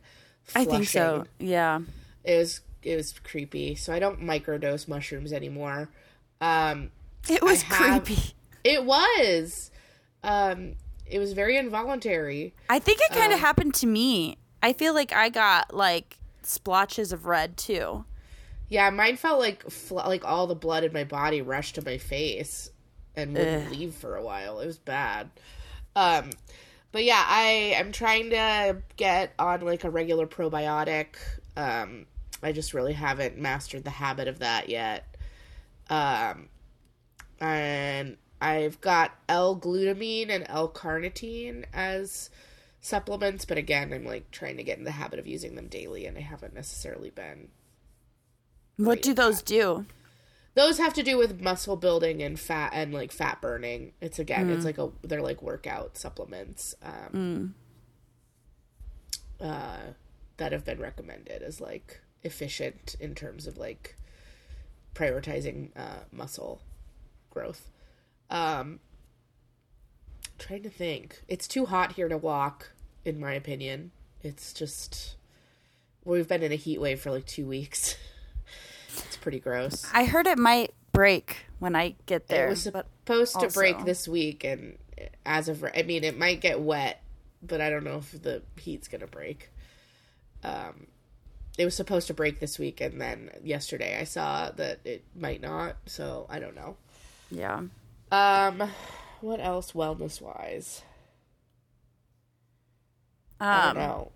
[SPEAKER 1] I think so. Yeah.
[SPEAKER 2] It was it was creepy. So I don't microdose mushrooms anymore. Um,
[SPEAKER 1] It was
[SPEAKER 2] have-
[SPEAKER 1] creepy.
[SPEAKER 2] it was. Um, it was very involuntary.
[SPEAKER 1] I think it
[SPEAKER 2] Um,
[SPEAKER 1] kind of happened to me. I feel like I got like splotches of red too.
[SPEAKER 2] Yeah, mine felt like fl- like all the blood in my body rushed to my face and wouldn't
[SPEAKER 1] Ugh.
[SPEAKER 2] leave for a while. It was bad. Um, but yeah, I am trying to get on like a regular probiotic. Um, I just really haven't mastered the habit of that yet. Um, and I've got L-glutamine and L-carnitine as supplements, but again, I'm like trying to get in the habit of using them daily, and I haven't necessarily been
[SPEAKER 1] What do those do?
[SPEAKER 2] those have to do with muscle building and fat and like fat burning. It's again it's like a they're like workout supplements um uh that have been recommended as like efficient in terms of like prioritizing uh muscle growth um trying to think it's too hot here to walk in my opinion it's just we've been in a heat wave for like two weeks it's pretty gross
[SPEAKER 1] I heard it might break when I get there.
[SPEAKER 2] it was supposed to break this week, and as of I mean, it might get wet, but I don't know if the heat's gonna break. Um, it was supposed to break this week, and then yesterday I saw that it might not. So I don't know.
[SPEAKER 1] yeah.
[SPEAKER 2] Um, what else wellness wise? I
[SPEAKER 1] Um,
[SPEAKER 2] don't know.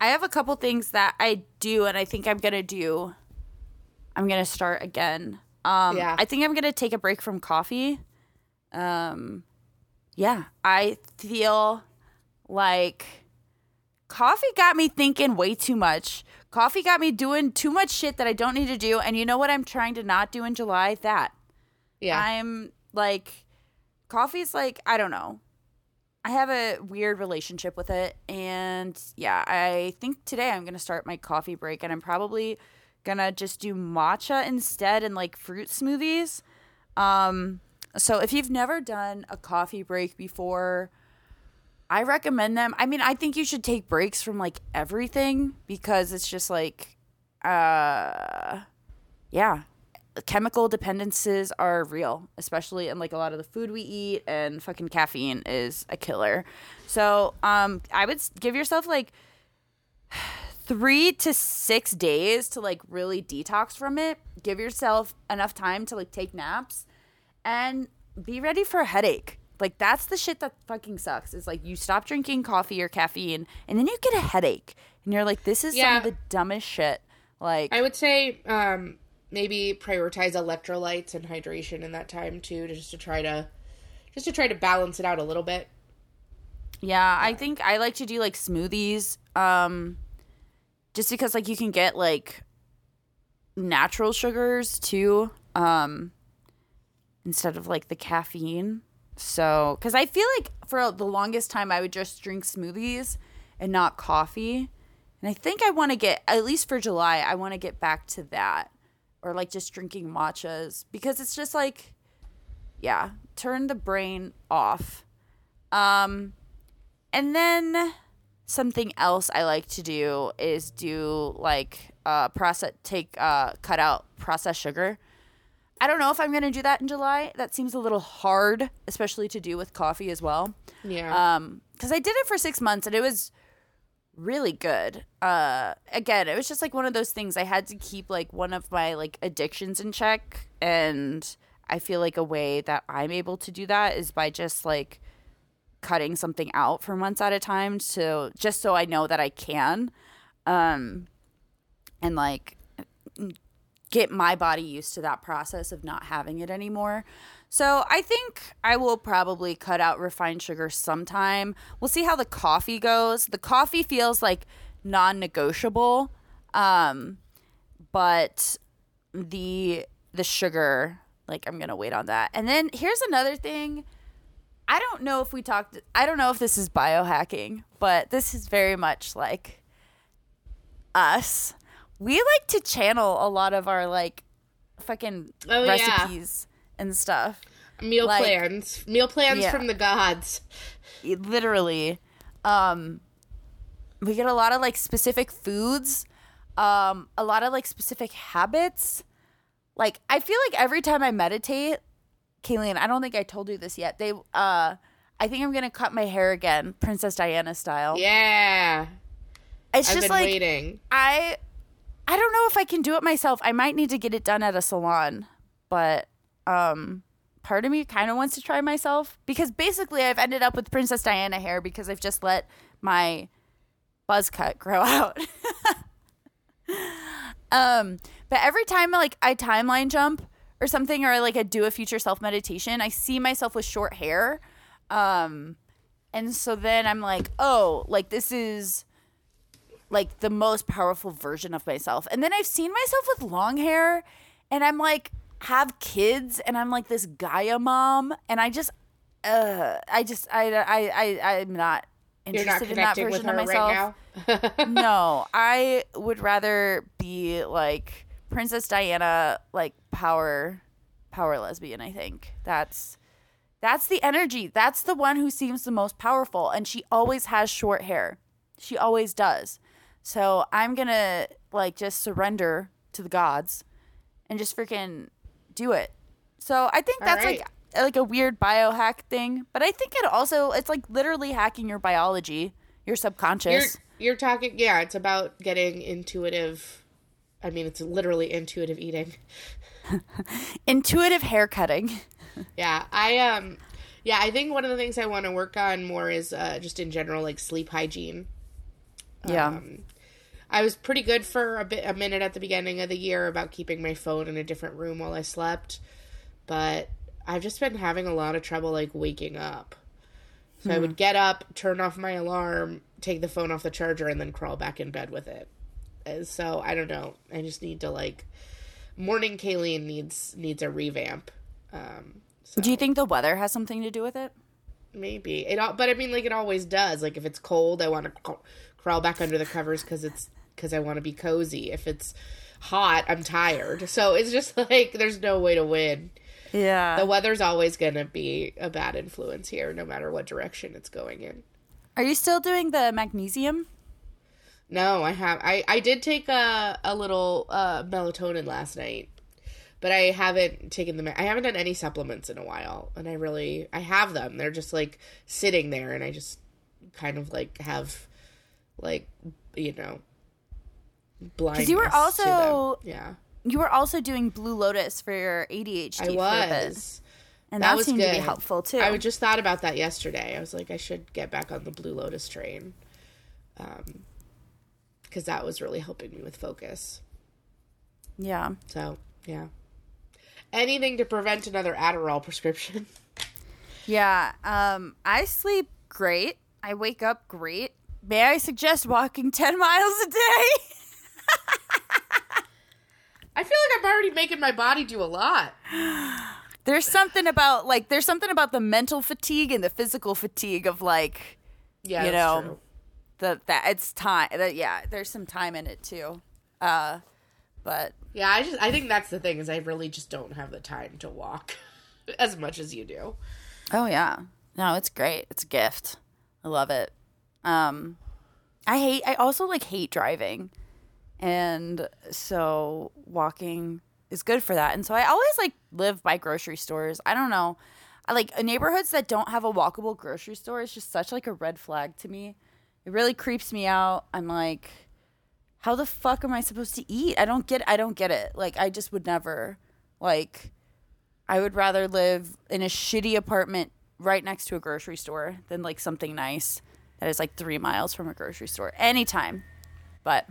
[SPEAKER 1] I have a couple things that I do, and I think I'm gonna do. I'm gonna start again. Um,
[SPEAKER 2] Yeah.
[SPEAKER 1] I think I'm gonna take a break from coffee. Um, yeah, I feel like coffee got me thinking way too much. Coffee got me doing too much shit that I don't need to do. And you know what I'm trying to not do in July? That.
[SPEAKER 2] Yeah,
[SPEAKER 1] I'm like, coffee's like, I don't know. I have a weird relationship with it. And yeah, I think today I'm going to start my coffee break and I'm probably going to just do matcha instead and like fruit smoothies. Um, so if you've never done a coffee break before, I recommend them. I mean, I think you should take breaks from like everything because it's just like, uh, yeah, chemical dependencies are real, especially in like a lot of the food we eat, and fucking caffeine is a killer. So, um, I would give yourself like three to six days to like really detox from it. Give yourself enough time to like take naps and be ready for a headache. Like that's the shit that fucking sucks. Is like you stop drinking coffee or caffeine and then you get a headache and you're like, this is some of the dumbest shit. Like
[SPEAKER 2] I would say um maybe prioritize electrolytes and hydration in that time too, just to try to just to try to balance it out a little bit.
[SPEAKER 1] Yeah, I think I like to do like smoothies. Um just because like you can get like natural sugars too. Um instead of like the caffeine. So, cuz I feel like for the longest time I would just drink smoothies and not coffee. And I think I want to get at least for July, I want to get back to that or like just drinking matchas because it's just like yeah, turn the brain off. Um and then something else I like to do is do like uh process take uh cut out processed sugar. I don't know if I'm gonna do that in July. That seems a little hard, especially to do with coffee as well.
[SPEAKER 2] Yeah.
[SPEAKER 1] Um, because I did it for six months and it was really good. Uh, again, it was just like one of those things I had to keep like one of my like addictions in check, and I feel like a way that I'm able to do that is by just like cutting something out for months at a time so just so I know that I can um and like get my body used to that process of not having it anymore. So I think I will probably cut out refined sugar sometime. We'll see how the coffee goes. The coffee feels like non-negotiable, um, but the the sugar, like I'm gonna wait on that. And then here's another thing. I don't know if we talked. I don't know if this is biohacking, but this is very much like us. We like to channel a lot of our like fucking
[SPEAKER 2] Oh, yeah.
[SPEAKER 1] And stuff.
[SPEAKER 2] Meal
[SPEAKER 1] Like-
[SPEAKER 2] plans. Meal plans
[SPEAKER 1] Yeah.
[SPEAKER 2] from the gods.
[SPEAKER 1] Literally um we get a lot of like specific foods um a lot of like specific habits like i feel like every time i meditate Kaylene, i don't think i told you this yet they uh i think i'm gonna cut my hair again princess diana style
[SPEAKER 2] Yeah.
[SPEAKER 1] it's
[SPEAKER 2] I've
[SPEAKER 1] just like
[SPEAKER 2] waiting.
[SPEAKER 1] i i don't know if i can do it myself i might need to get it done at a salon but um part of me kind of wants to try myself because basically i've ended up with princess diana hair because i've just let my buzz cut grow out um but every time like i timeline jump or something or like i do a future self meditation i see myself with short hair um and so then i'm like oh like this is like the most powerful version of myself. And then I've seen myself with long hair and I'm like have kids and I'm like this Gaia mom and I just uh I just I I I I'm not interested in that version of myself.
[SPEAKER 2] right
[SPEAKER 1] no, I would rather be like Princess Diana like power power lesbian, I think. That's that's the energy. That's the one who seems the most powerful and she always has short hair. She always does. So I'm going to like just surrender to the gods and just freaking do it. So I think that's
[SPEAKER 2] right.
[SPEAKER 1] like like a weird biohack thing, but I think it also it's like literally hacking your biology, your subconscious.
[SPEAKER 2] You're you're talking yeah, it's about getting intuitive I mean it's literally intuitive eating.
[SPEAKER 1] Intuitive hair cutting.
[SPEAKER 2] Yeah, I um yeah, I think one of the things I want to work on more is uh just in general like sleep hygiene.
[SPEAKER 1] Yeah.
[SPEAKER 2] Um, I was pretty good for a bit a minute at the beginning of the year about keeping my phone in a different room while I slept, but I've just been having a lot of trouble like waking up. So I would get up, turn off my alarm, take the phone off the charger, and then crawl back in bed with it. Uh, So I don't know. I just need to like morning Kaylene needs needs a revamp. Um, so
[SPEAKER 1] Do you think the weather has something to do with it?
[SPEAKER 2] maybe it all? But I mean, like it always does. Like if it's cold, I want to crawl, crawl back under the covers because it's because I want to be cozy. If it's hot, I'm tired. So it's just like there's no way to win.
[SPEAKER 1] Yeah.
[SPEAKER 2] The weather's always gonna be a bad influence here, no matter what direction it's going in.
[SPEAKER 1] Are you still doing the magnesium?
[SPEAKER 2] No, I have. I I did take a a little uh, melatonin last night, but I haven't taken them. I haven't done any supplements in a while, and I really I have them. They're just like sitting there, and I just kind of like have like you know blind.
[SPEAKER 1] you were also-
[SPEAKER 2] yeah.
[SPEAKER 1] You were also doing Blue Lotus for your ADHD
[SPEAKER 2] I was.
[SPEAKER 1] and
[SPEAKER 2] That
[SPEAKER 1] that,
[SPEAKER 2] was
[SPEAKER 1] seemed to be helpful too.
[SPEAKER 2] I just thought about that yesterday. I was like, I should get back on the Blue Lotus train, um, because that was really helping me with focus.
[SPEAKER 1] yeah.
[SPEAKER 2] So yeah, anything to prevent another Adderall prescription.
[SPEAKER 1] Yeah. Um, I sleep great. I wake up great. May I suggest walking 10 miles a day?
[SPEAKER 2] I feel like I'm already making my body do a lot.
[SPEAKER 1] there's something about like there's something about the mental fatigue and the physical fatigue of like
[SPEAKER 2] Yeah,
[SPEAKER 1] You know,
[SPEAKER 2] true.
[SPEAKER 1] the that it's time that yeah, there's some time in it too. Uh but
[SPEAKER 2] Yeah, I just I think that's the thing is I really just don't have the time to walk as much as you do.
[SPEAKER 1] Oh yeah. No, it's great. It's a gift. I love it. Um I hate I also like hate driving. And so walking is good for that. And so I always like live by grocery stores. I don't know. I like neighborhoods that don't have a walkable grocery store is just such like a red flag to me. It really creeps me out. I'm like how the fuck am I supposed to eat? I don't get I don't get it. Like I just would never like I would rather live in a shitty apartment right next to a grocery store than like something nice that is like three miles from a grocery store anytime. But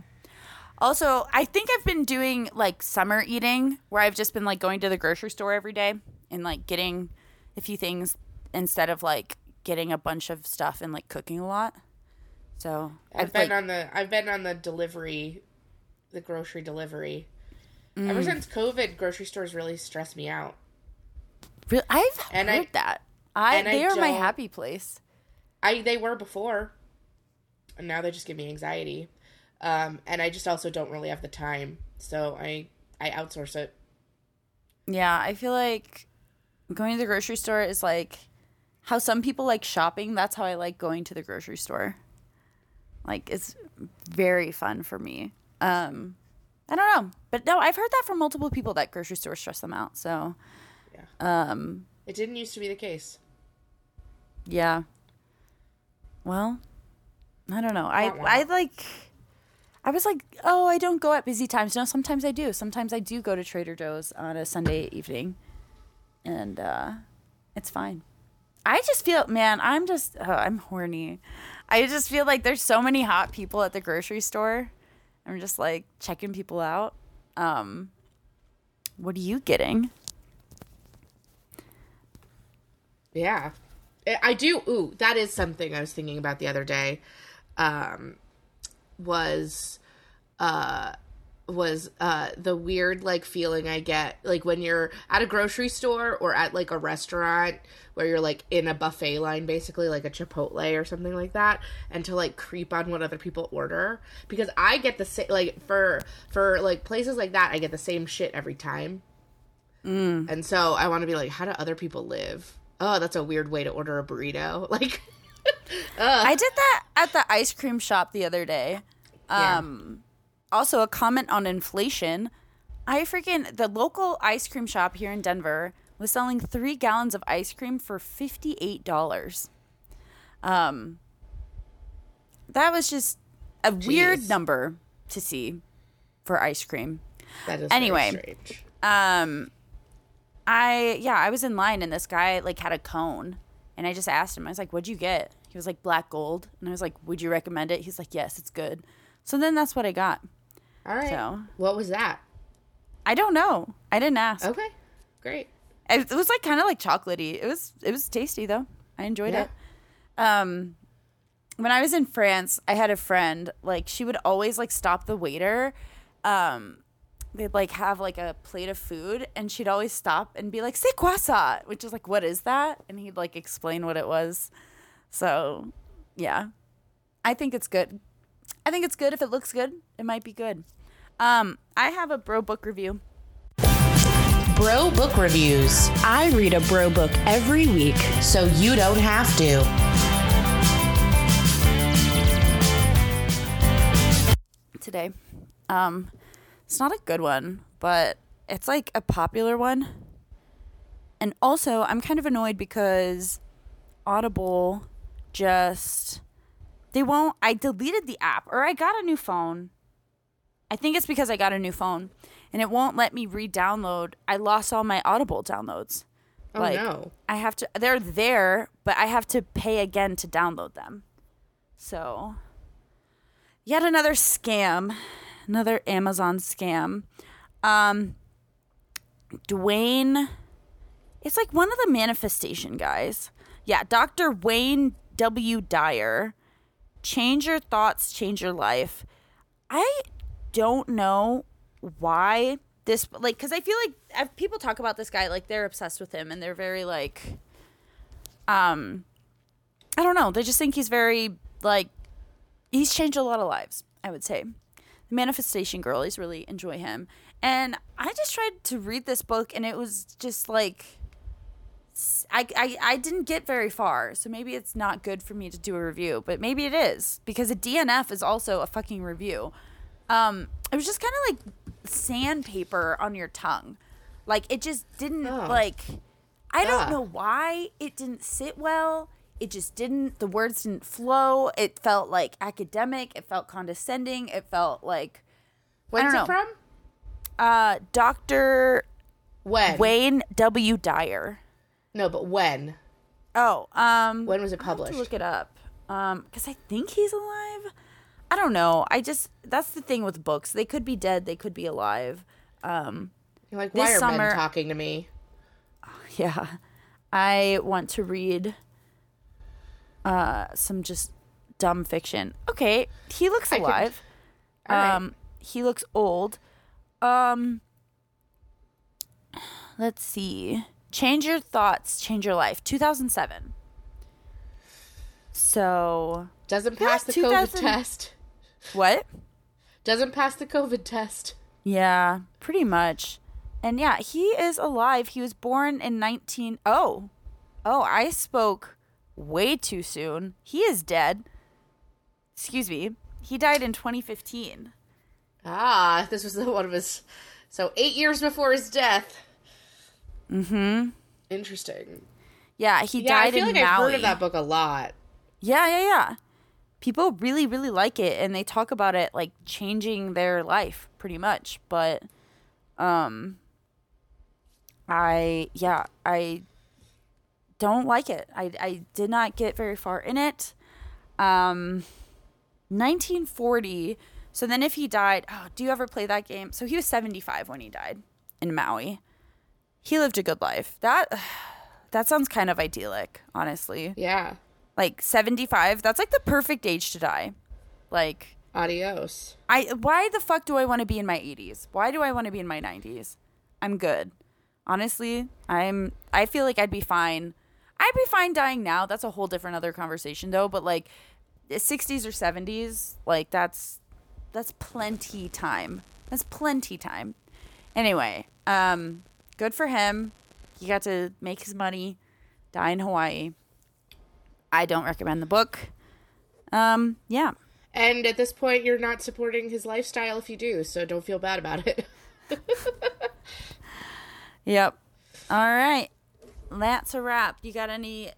[SPEAKER 1] Also, I think I've been doing like summer eating where I've just been like going to the grocery store every day and like getting a few things instead of like getting a bunch of stuff and like cooking a lot. So
[SPEAKER 2] I've been
[SPEAKER 1] like,
[SPEAKER 2] on the I've been on the delivery, the grocery delivery.
[SPEAKER 1] Mm.
[SPEAKER 2] Ever since COVID, grocery stores really stress me out.
[SPEAKER 1] Re- I've
[SPEAKER 2] And
[SPEAKER 1] heard
[SPEAKER 2] I-
[SPEAKER 1] that. I
[SPEAKER 2] and I
[SPEAKER 1] they are my happy place.
[SPEAKER 2] I they were before, and now they just give me anxiety. Um, and I just also don't really have the time, so I I outsource it.
[SPEAKER 1] Yeah, I feel like going to the grocery store is like how some people like shopping. That's how I like going to the grocery store. Like it's very fun for me. Um, I don't know, but no, I've heard that from multiple people that grocery stores stress them out. So, um,
[SPEAKER 2] It didn't used to be the case.
[SPEAKER 1] yeah. Well, I don't know. I. I like. I was like, oh, I don't go at busy times. No, sometimes I do. Sometimes I do go to Trader Joe's on a Sunday evening, and uh, it's fine. I just feel, man, I'm just, oh, I'm horny. I just feel like there's so many hot people at the grocery store. I'm just like checking people out. Um, what are you getting?
[SPEAKER 2] Yeah. I- do. Ooh, that is something I was thinking about the other day. Um, was, uh, was uh the weird like feeling I get like when you're at a grocery store or at like a restaurant where you're like in a buffet line basically like a Chipotle or something like that and to like creep on what other people order. Because I get the same like for for like places like that I get the same shit every time. And so I want to be like how do other people live? Oh that's a weird way to order a burrito. Like
[SPEAKER 1] I did that at the ice cream shop the other day.
[SPEAKER 2] Yeah.
[SPEAKER 1] Um, also, a comment on inflation. I freaking the local ice cream shop here in Denver was selling three gallons of ice cream for fifty eight dollars. Um, that was just a weird number to see for ice cream.
[SPEAKER 2] that is
[SPEAKER 1] Anyway. Um, I yeah, I was in line and this guy like had a cone, and I just asked him. I was like, "What'd you get?" He was like, "Black gold," and I was like, "Would you recommend it?" He's like, "Yes, it's good." So then that's what I got.
[SPEAKER 2] all right
[SPEAKER 1] So-
[SPEAKER 2] what was that
[SPEAKER 1] I don't know. I didn't ask.
[SPEAKER 2] okay great
[SPEAKER 1] It, was like kind of like chocolatey. It was it was tasty though. I enjoyed
[SPEAKER 2] Yeah.
[SPEAKER 1] it. Um, when I was in France, I had a friend like she would always like stop the waiter. Um, they'd like have like a plate of food, and she'd always stop and be like, "C'est quoi? Which is like, "What is that?" And he'd like explain what it was. So, yeah, I think it's good. I think it's good if it looks good. It might be good. Um, I have a bro book review.
[SPEAKER 3] Bro Book Reviews,
[SPEAKER 1] I read a bro book every week.
[SPEAKER 3] so you don't have to.
[SPEAKER 1] today. Um, it's not a good one, but it's like a popular one. And also, I'm kind of annoyed because Audible just they won't. I deleted the app, or I got a new phone. I think it's because I got a new phone, and it won't let me re-download. I lost all my Audible downloads.
[SPEAKER 2] oh
[SPEAKER 1] like,
[SPEAKER 2] no
[SPEAKER 1] I have to. They're there, but I have to pay again to download them. So, yet another scam, another Amazon scam. Um, Dwayne, it's like one of the manifestation guys. Yeah, Dr. Wayne W. Dyer. Change your thoughts, change your life. I don't know why this like because I feel like people talk about this guy like they're obsessed with him and they're very like um I don't know they just think he's very like he's changed a lot of lives I would say the manifestation girlies really enjoy him and I just tried to read this book and it was just like I, I, I didn't get very far, so maybe it's not good for me to do a review, but maybe it is because a DNF is also a fucking review. Um, it was just kind of like sandpaper on your tongue, like it just didn't
[SPEAKER 2] Oh.
[SPEAKER 1] like. I don't know why it didn't sit well. It just didn't. The words didn't flow. It felt like academic. It felt condescending. It felt like
[SPEAKER 2] when's
[SPEAKER 1] don't
[SPEAKER 2] it from
[SPEAKER 1] uh, Doctor
[SPEAKER 2] when
[SPEAKER 1] Wayne W. Dyer.
[SPEAKER 2] no but when
[SPEAKER 1] Oh, um,
[SPEAKER 2] when was it
[SPEAKER 1] I'll have to
[SPEAKER 2] published
[SPEAKER 1] look it up. Um, because I think he's alive. I don't know. I just that's the thing with books. They could be dead, they could be alive. Um
[SPEAKER 2] You're like, why are
[SPEAKER 1] summer-
[SPEAKER 2] men talking to me?
[SPEAKER 1] yeah. I want to read uh some just dumb fiction. Okay, he looks
[SPEAKER 2] I
[SPEAKER 1] alive.
[SPEAKER 2] All right.
[SPEAKER 1] Um he looks old. Um let's see. Change your thoughts, change your life. 2007. So,
[SPEAKER 2] Doesn't pass the
[SPEAKER 1] 2000
[SPEAKER 2] COVID test.
[SPEAKER 1] what?
[SPEAKER 2] Doesn't pass the COVID test.
[SPEAKER 1] Yeah, pretty much. And yeah, he is alive. He was born in 19 Oh. Oh, I spoke way too soon. He is dead. Excuse me. He died in 2015.
[SPEAKER 2] Ah, this was the one of his. So eight years before his death. Mm-hmm. Interesting.
[SPEAKER 1] Yeah, he
[SPEAKER 2] Yeah, I
[SPEAKER 1] died
[SPEAKER 2] feel
[SPEAKER 1] in
[SPEAKER 2] like
[SPEAKER 1] Maui.
[SPEAKER 2] I've heard of that book a lot.
[SPEAKER 1] Yeah, yeah, yeah. People really, really like it, and they talk about it like changing their life, pretty much. But, um, I yeah, I don't like it. I I did not get very far in it. Um, 1940. So then, if he died, oh, do you ever play that game? So he was 75 when he died in Maui. He lived a good life. That that sounds kind of idyllic, honestly
[SPEAKER 2] Yeah.
[SPEAKER 1] like 75 that's like the perfect age to die like
[SPEAKER 2] Adios.
[SPEAKER 1] i why the fuck do i want to be in my 80s why do i want to be in my 90s i'm good honestly i'm i feel like i'd be fine i'd be fine dying now that's a whole different other conversation though but like 60s or 70s like that's that's plenty time that's plenty time anyway um good for him he got to make his money die in hawaii I don't recommend the book. Um, yeah.
[SPEAKER 2] And at this point, you're not supporting his lifestyle if you do, so don't feel bad about it.
[SPEAKER 1] Yep. All right. That's a wrap. You got any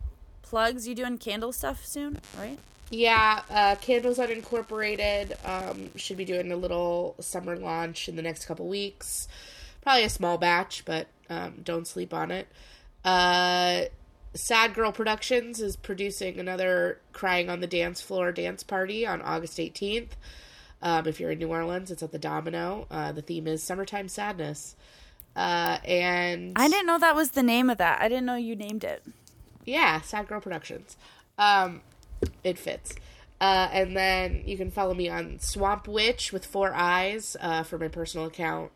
[SPEAKER 1] plugs? You doing candle stuff soon, right?
[SPEAKER 2] yeah, uh, Candles Unincorporated um, should be doing a little summer launch in the next couple weeks. Probably a small batch, but um, don't sleep on it. Uh, Sad Girl Productions is producing another Crying on the Dance Floor dance party on August 18th. Um, if you're in New Orleans, it's at the Domino. Uh, the theme is Summertime Sadness. Uh, and
[SPEAKER 1] I didn't know that was the name of that. I didn't know you named it.
[SPEAKER 2] yeah, Sad Girl Productions. Um, it fits. Uh, and then you can follow me on Swamp Witch with four eyes uh, for my personal account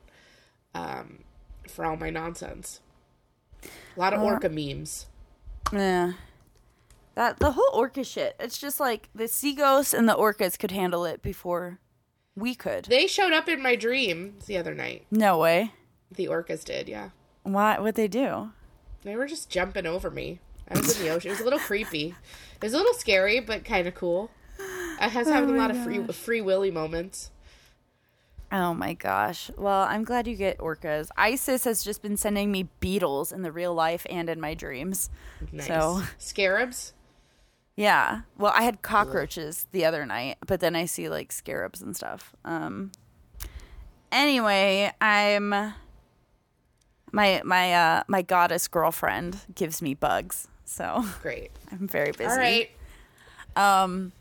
[SPEAKER 2] um, for all my nonsense. A lot of orca memes.
[SPEAKER 1] Yeah. That the whole orca shit. It's just like the sea ghosts and the orcas could handle it before we could.
[SPEAKER 2] They showed up in my dreams the other night.
[SPEAKER 1] No way.
[SPEAKER 2] The orcas did, yeah.
[SPEAKER 1] Why? What they do?
[SPEAKER 2] They were just jumping over me. I was in the ocean. It was a little creepy. It was a little scary, but kind of cool. I was having a lot of free free willy moments.
[SPEAKER 1] Oh my gosh. Well, I'm glad you get orcas. Isis has just been sending me beetles in the real life and in my dreams.
[SPEAKER 2] Nice.
[SPEAKER 1] So,
[SPEAKER 2] Scarabs.
[SPEAKER 1] yeah. Well, I had cockroaches the other night, but then I see like scarabs and stuff. Um Anyway, I'm my my uh my goddess girlfriend gives me bugs. So,
[SPEAKER 2] Great.
[SPEAKER 1] I'm very busy.
[SPEAKER 2] All right.
[SPEAKER 1] Um,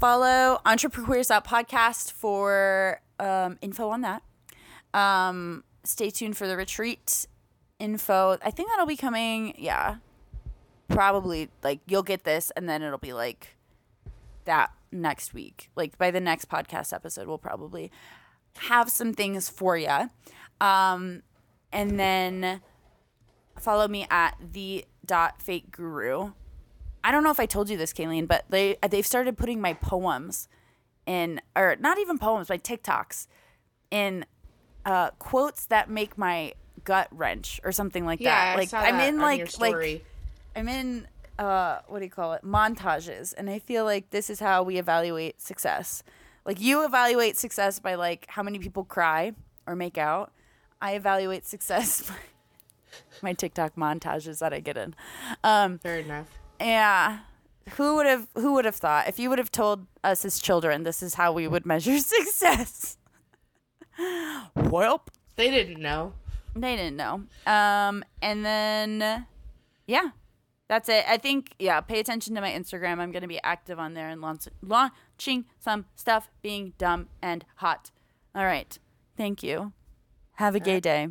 [SPEAKER 1] follow Entrepreneurs Out podcast for um, info on that. Um, stay tuned for the retreat info. I think that'll be coming. Yeah, probably like you'll get this, and then it'll be like that next week. Like by the next podcast episode, we'll probably have some things for you. Um, and then follow me at the dot fake guru. I don't know if I told you this, Kaylene, but they they've started putting my poems in, or not even poems, my TikToks in uh, quotes that make my gut wrench or something like
[SPEAKER 2] Yeah,
[SPEAKER 1] that.
[SPEAKER 2] I
[SPEAKER 1] Like
[SPEAKER 2] saw
[SPEAKER 1] I'm
[SPEAKER 2] that
[SPEAKER 1] in
[SPEAKER 2] on
[SPEAKER 1] like like. I'm in uh what do you call it montages, and I feel like this is how we evaluate success. Like you evaluate success by like how many people cry or make out. I evaluate success by my TikTok montages that I get in. Um,
[SPEAKER 2] Fair enough.
[SPEAKER 1] yeah. Who would have who would have thought if you would have told us as children this is how we would measure success? Welp.
[SPEAKER 2] They didn't know.
[SPEAKER 1] They didn't know. Um and then yeah. That's it. I think yeah, pay attention to my Instagram. I'm going to be active on there and launch launch watching some stuff being dumb and hot. All right. Thank you. Have a gay day.